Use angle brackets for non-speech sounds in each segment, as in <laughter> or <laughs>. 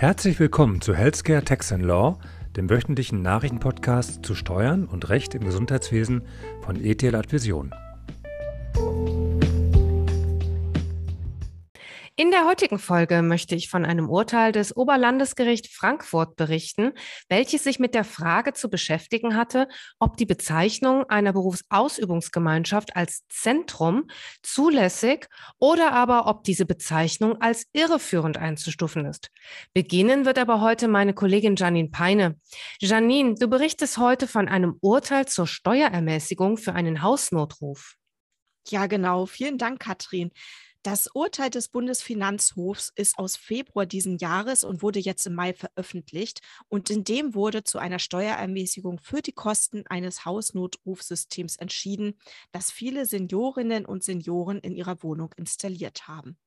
Herzlich willkommen zu Healthcare Tax and Law, dem wöchentlichen Nachrichtenpodcast zu Steuern und Recht im Gesundheitswesen von ETL Advision. In der heutigen Folge möchte ich von einem Urteil des Oberlandesgericht Frankfurt berichten, welches sich mit der Frage zu beschäftigen hatte, ob die Bezeichnung einer Berufsausübungsgemeinschaft als Zentrum zulässig oder aber ob diese Bezeichnung als irreführend einzustufen ist. Beginnen wird aber heute meine Kollegin Janine Peine. Janine, du berichtest heute von einem Urteil zur Steuerermäßigung für einen Hausnotruf. Ja, genau. Vielen Dank, Katrin. Das Urteil des Bundesfinanzhofs ist aus Februar diesen Jahres und wurde jetzt im Mai veröffentlicht. Und in dem wurde zu einer Steuerermäßigung für die Kosten eines Hausnotrufsystems entschieden, das viele Seniorinnen und Senioren in ihrer Wohnung installiert haben.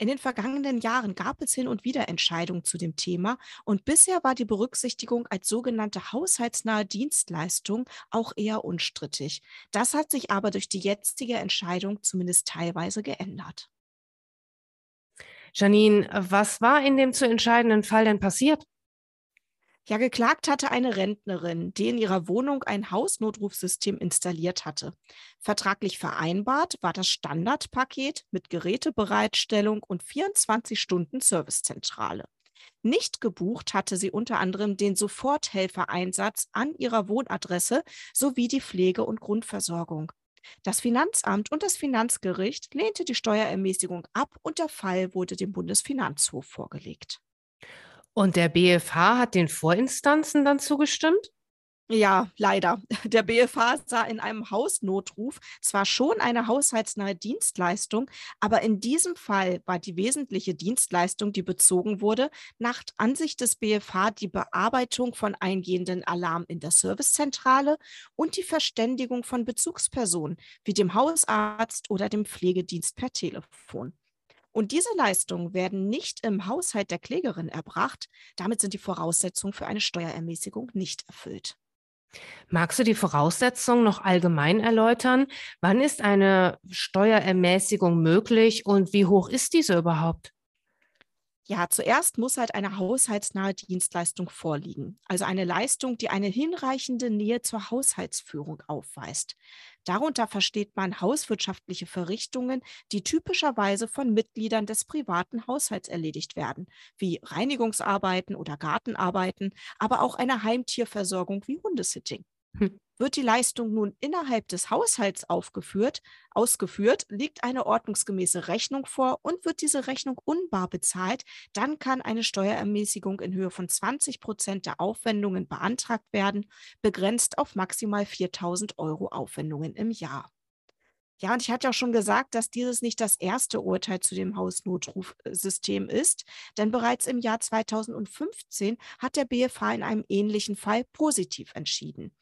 In den vergangenen Jahren gab es hin und wieder Entscheidungen zu dem Thema und bisher war die Berücksichtigung als sogenannte haushaltsnahe Dienstleistung auch eher unstrittig. Das hat sich aber durch die jetzige Entscheidung zumindest teilweise geändert. Janine, was war in dem zu entscheidenden Fall denn passiert? Ja, geklagt hatte eine Rentnerin, die in ihrer Wohnung ein Hausnotrufsystem installiert hatte. Vertraglich vereinbart war das Standardpaket mit Gerätebereitstellung und 24 Stunden Servicezentrale. Nicht gebucht hatte sie unter anderem den Soforthelfereinsatz an ihrer Wohnadresse sowie die Pflege- und Grundversorgung. Das Finanzamt und das Finanzgericht lehnte die Steuerermäßigung ab und der Fall wurde dem Bundesfinanzhof vorgelegt. Und der BFH hat den Vorinstanzen dann zugestimmt? Ja, leider. <laughs> Der BFH sah in einem Hausnotruf zwar schon eine haushaltsnahe Dienstleistung, aber in diesem Fall war die wesentliche Dienstleistung, die bezogen wurde, nach Ansicht des BFH die Bearbeitung von eingehenden Alarm in der Servicezentrale und die Verständigung von Bezugspersonen wie dem Hausarzt oder dem Pflegedienst per Telefon. Und diese Leistungen werden nicht im Haushalt der Klägerin erbracht. Damit sind die Voraussetzungen für eine Steuerermäßigung nicht erfüllt. Magst du die Voraussetzungen noch allgemein erläutern? Wann ist eine Steuerermäßigung möglich und wie hoch ist diese überhaupt? Ja, zuerst muss halt eine haushaltsnahe Dienstleistung vorliegen, also eine Leistung, die eine hinreichende Nähe zur Haushaltsführung aufweist. Darunter versteht man hauswirtschaftliche Verrichtungen, die typischerweise von Mitgliedern des privaten Haushalts erledigt werden, wie Reinigungsarbeiten oder Gartenarbeiten, aber auch eine Heimtierversorgung wie Hundesitting. Wird die Leistung nun innerhalb des Haushalts aufgeführt, ausgeführt, liegt eine ordnungsgemäße Rechnung vor und wird diese Rechnung unbar bezahlt, dann kann eine Steuerermäßigung in Höhe von 20 Prozent der Aufwendungen beantragt werden, begrenzt auf maximal 4000 Euro Aufwendungen im Jahr. Ja, und ich hatte auch schon gesagt, dass dieses nicht das erste Urteil zu dem Hausnotrufsystem ist, denn bereits im Jahr 2015 hat der BFH in einem ähnlichen Fall positiv entschieden.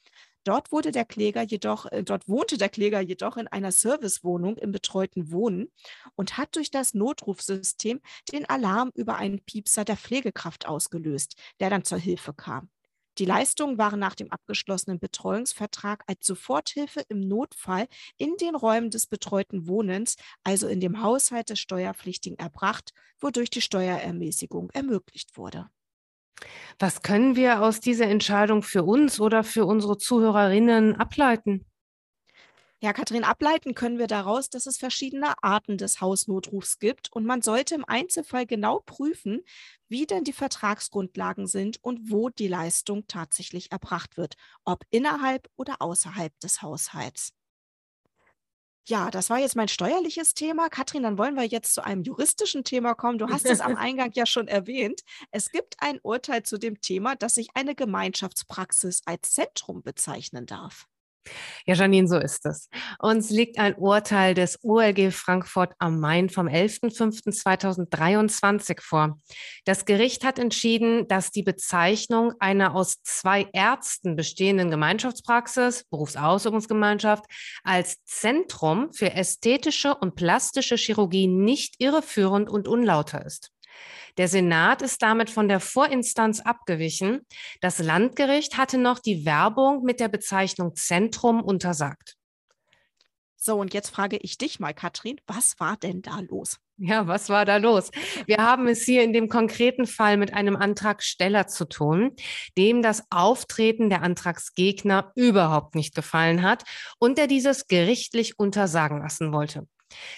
Dort wurde der Kläger jedoch, äh, dort wohnte der Kläger jedoch in einer Servicewohnung im betreuten Wohnen und hat durch das Notrufsystem den Alarm über einen Piepser der Pflegekraft ausgelöst, der dann zur Hilfe kam. Die Leistungen waren nach dem abgeschlossenen Betreuungsvertrag als Soforthilfe im Notfall in den Räumen des betreuten Wohnens, also in dem Haushalt des Steuerpflichtigen, erbracht, wodurch die Steuerermäßigung ermöglicht wurde. Was können wir aus dieser Entscheidung für uns oder für unsere Zuhörerinnen ableiten? Ja, Kathrin, ableiten können wir daraus, dass es verschiedene Arten des Hausnotrufs gibt und man sollte im Einzelfall genau prüfen, wie denn die Vertragsgrundlagen sind und wo die Leistung tatsächlich erbracht wird, ob innerhalb oder außerhalb des Haushalts. Ja, das war jetzt mein steuerliches Thema. Katrin, dann wollen wir jetzt zu einem juristischen Thema kommen. Du hast es am <laughs> Eingang ja schon erwähnt. Es gibt ein Urteil zu dem Thema, dass sich eine Gemeinschaftspraxis als Zentrum bezeichnen darf. Ja, Janine, so ist es. Uns liegt ein Urteil des OLG Frankfurt am Main vom 11.05.2023 vor. Das Gericht hat entschieden, dass die Bezeichnung einer aus zwei Ärzten bestehenden Gemeinschaftspraxis, Berufsausübungsgemeinschaft, als Zentrum für ästhetische und plastische Chirurgie nicht irreführend und unlauter ist. Der Senat ist damit von der Vorinstanz abgewichen. Das Landgericht hatte noch die Werbung mit der Bezeichnung Zentrum untersagt. So, und jetzt frage ich dich mal, Katrin, was war denn da los? Ja, was war da los? Wir haben es hier in dem konkreten Fall mit einem Antragsteller zu tun, dem das Auftreten der Antragsgegner überhaupt nicht gefallen hat und der dieses gerichtlich untersagen lassen wollte.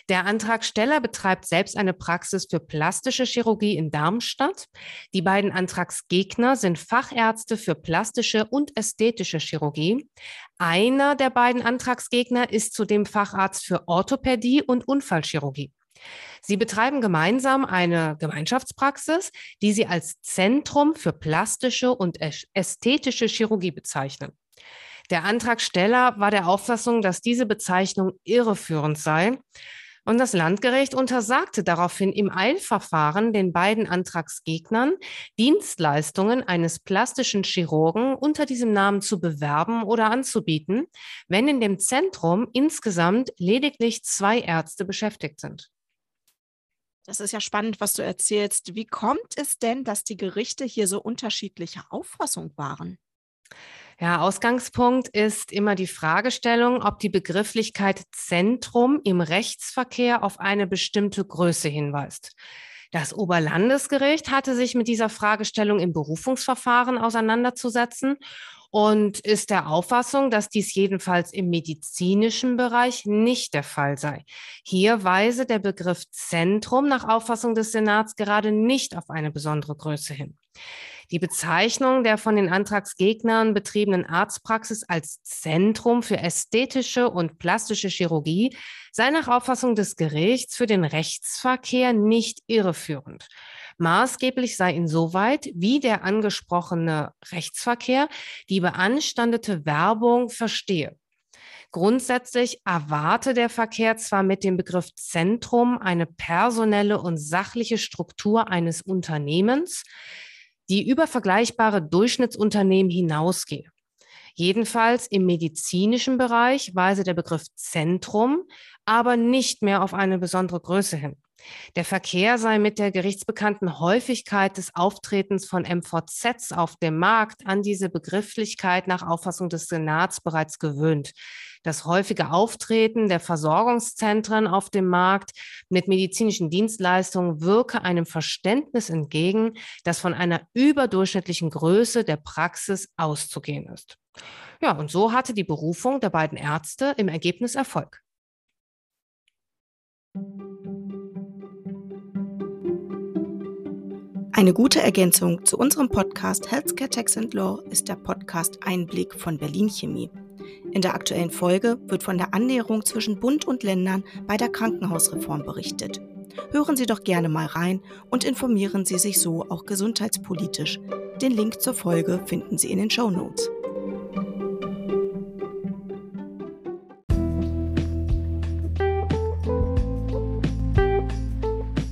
Der Antragsteller betreibt selbst eine Praxis für plastische Chirurgie in Darmstadt. Die beiden Antragsgegner sind Fachärzte für plastische und ästhetische Chirurgie. Einer der beiden Antragsgegner ist zudem Facharzt für Orthopädie und Unfallchirurgie. Sie betreiben gemeinsam eine Gemeinschaftspraxis, die sie als Zentrum für plastische und ästhetische Chirurgie bezeichnen. Der Antragsteller war der Auffassung, dass diese Bezeichnung irreführend sei. Und das Landgericht untersagte daraufhin im Eilverfahren den beiden Antragsgegnern, Dienstleistungen eines plastischen Chirurgen unter diesem Namen zu bewerben oder anzubieten, wenn in dem Zentrum insgesamt lediglich zwei Ärzte beschäftigt sind. Das ist ja spannend, was du erzählst. Wie kommt es denn, dass die Gerichte hier so unterschiedlicher Auffassung waren? Ja, Ausgangspunkt ist immer die Fragestellung, ob die Begrifflichkeit Zentrum im Rechtsverkehr auf eine bestimmte Größe hinweist. Das Oberlandesgericht hatte sich mit dieser Fragestellung im Berufungsverfahren auseinanderzusetzen und ist der Auffassung, dass dies jedenfalls im medizinischen Bereich nicht der Fall sei. Hier weise der Begriff Zentrum nach Auffassung des Senats gerade nicht auf eine besondere Größe hin. Die Bezeichnung der von den Antragsgegnern betriebenen Arztpraxis als Zentrum für ästhetische und plastische Chirurgie sei nach Auffassung des Gerichts für den Rechtsverkehr nicht irreführend. Maßgeblich sei insoweit, wie der angesprochene Rechtsverkehr die beanstandete Werbung verstehe. Grundsätzlich erwarte der Verkehr zwar mit dem Begriff Zentrum eine personelle und sachliche Struktur eines Unternehmens, die über vergleichbare Durchschnittsunternehmen hinausgehe. Jedenfalls im medizinischen Bereich weise der Begriff Zentrum aber nicht mehr auf eine besondere Größe hin. Der Verkehr sei mit der gerichtsbekannten Häufigkeit des Auftretens von MVZs auf dem Markt an diese Begrifflichkeit nach Auffassung des Senats bereits gewöhnt. Das häufige Auftreten der Versorgungszentren auf dem Markt mit medizinischen Dienstleistungen wirke einem Verständnis entgegen, das von einer überdurchschnittlichen Größe der Praxis auszugehen ist. Ja, und so hatte die Berufung der beiden Ärzte im Ergebnis Erfolg. Eine gute Ergänzung zu unserem Podcast Healthcare Tax and Law ist der Podcast Einblick von Berlin Chemie. In der aktuellen Folge wird von der Annäherung zwischen Bund und Ländern bei der Krankenhausreform berichtet. Hören Sie doch gerne mal rein und informieren Sie sich so auch gesundheitspolitisch. Den Link zur Folge finden Sie in den Show Notes.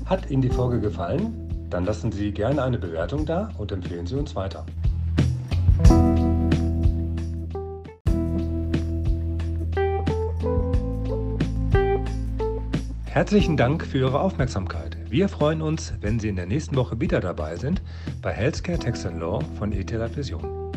Hat Ihnen die Folge gefallen? Dann lassen Sie gerne eine Bewertung da und empfehlen Sie uns weiter. Herzlichen Dank für Ihre Aufmerksamkeit. Wir freuen uns, wenn Sie in der nächsten Woche wieder dabei sind bei Healthcare Tax Law von ETH Vision.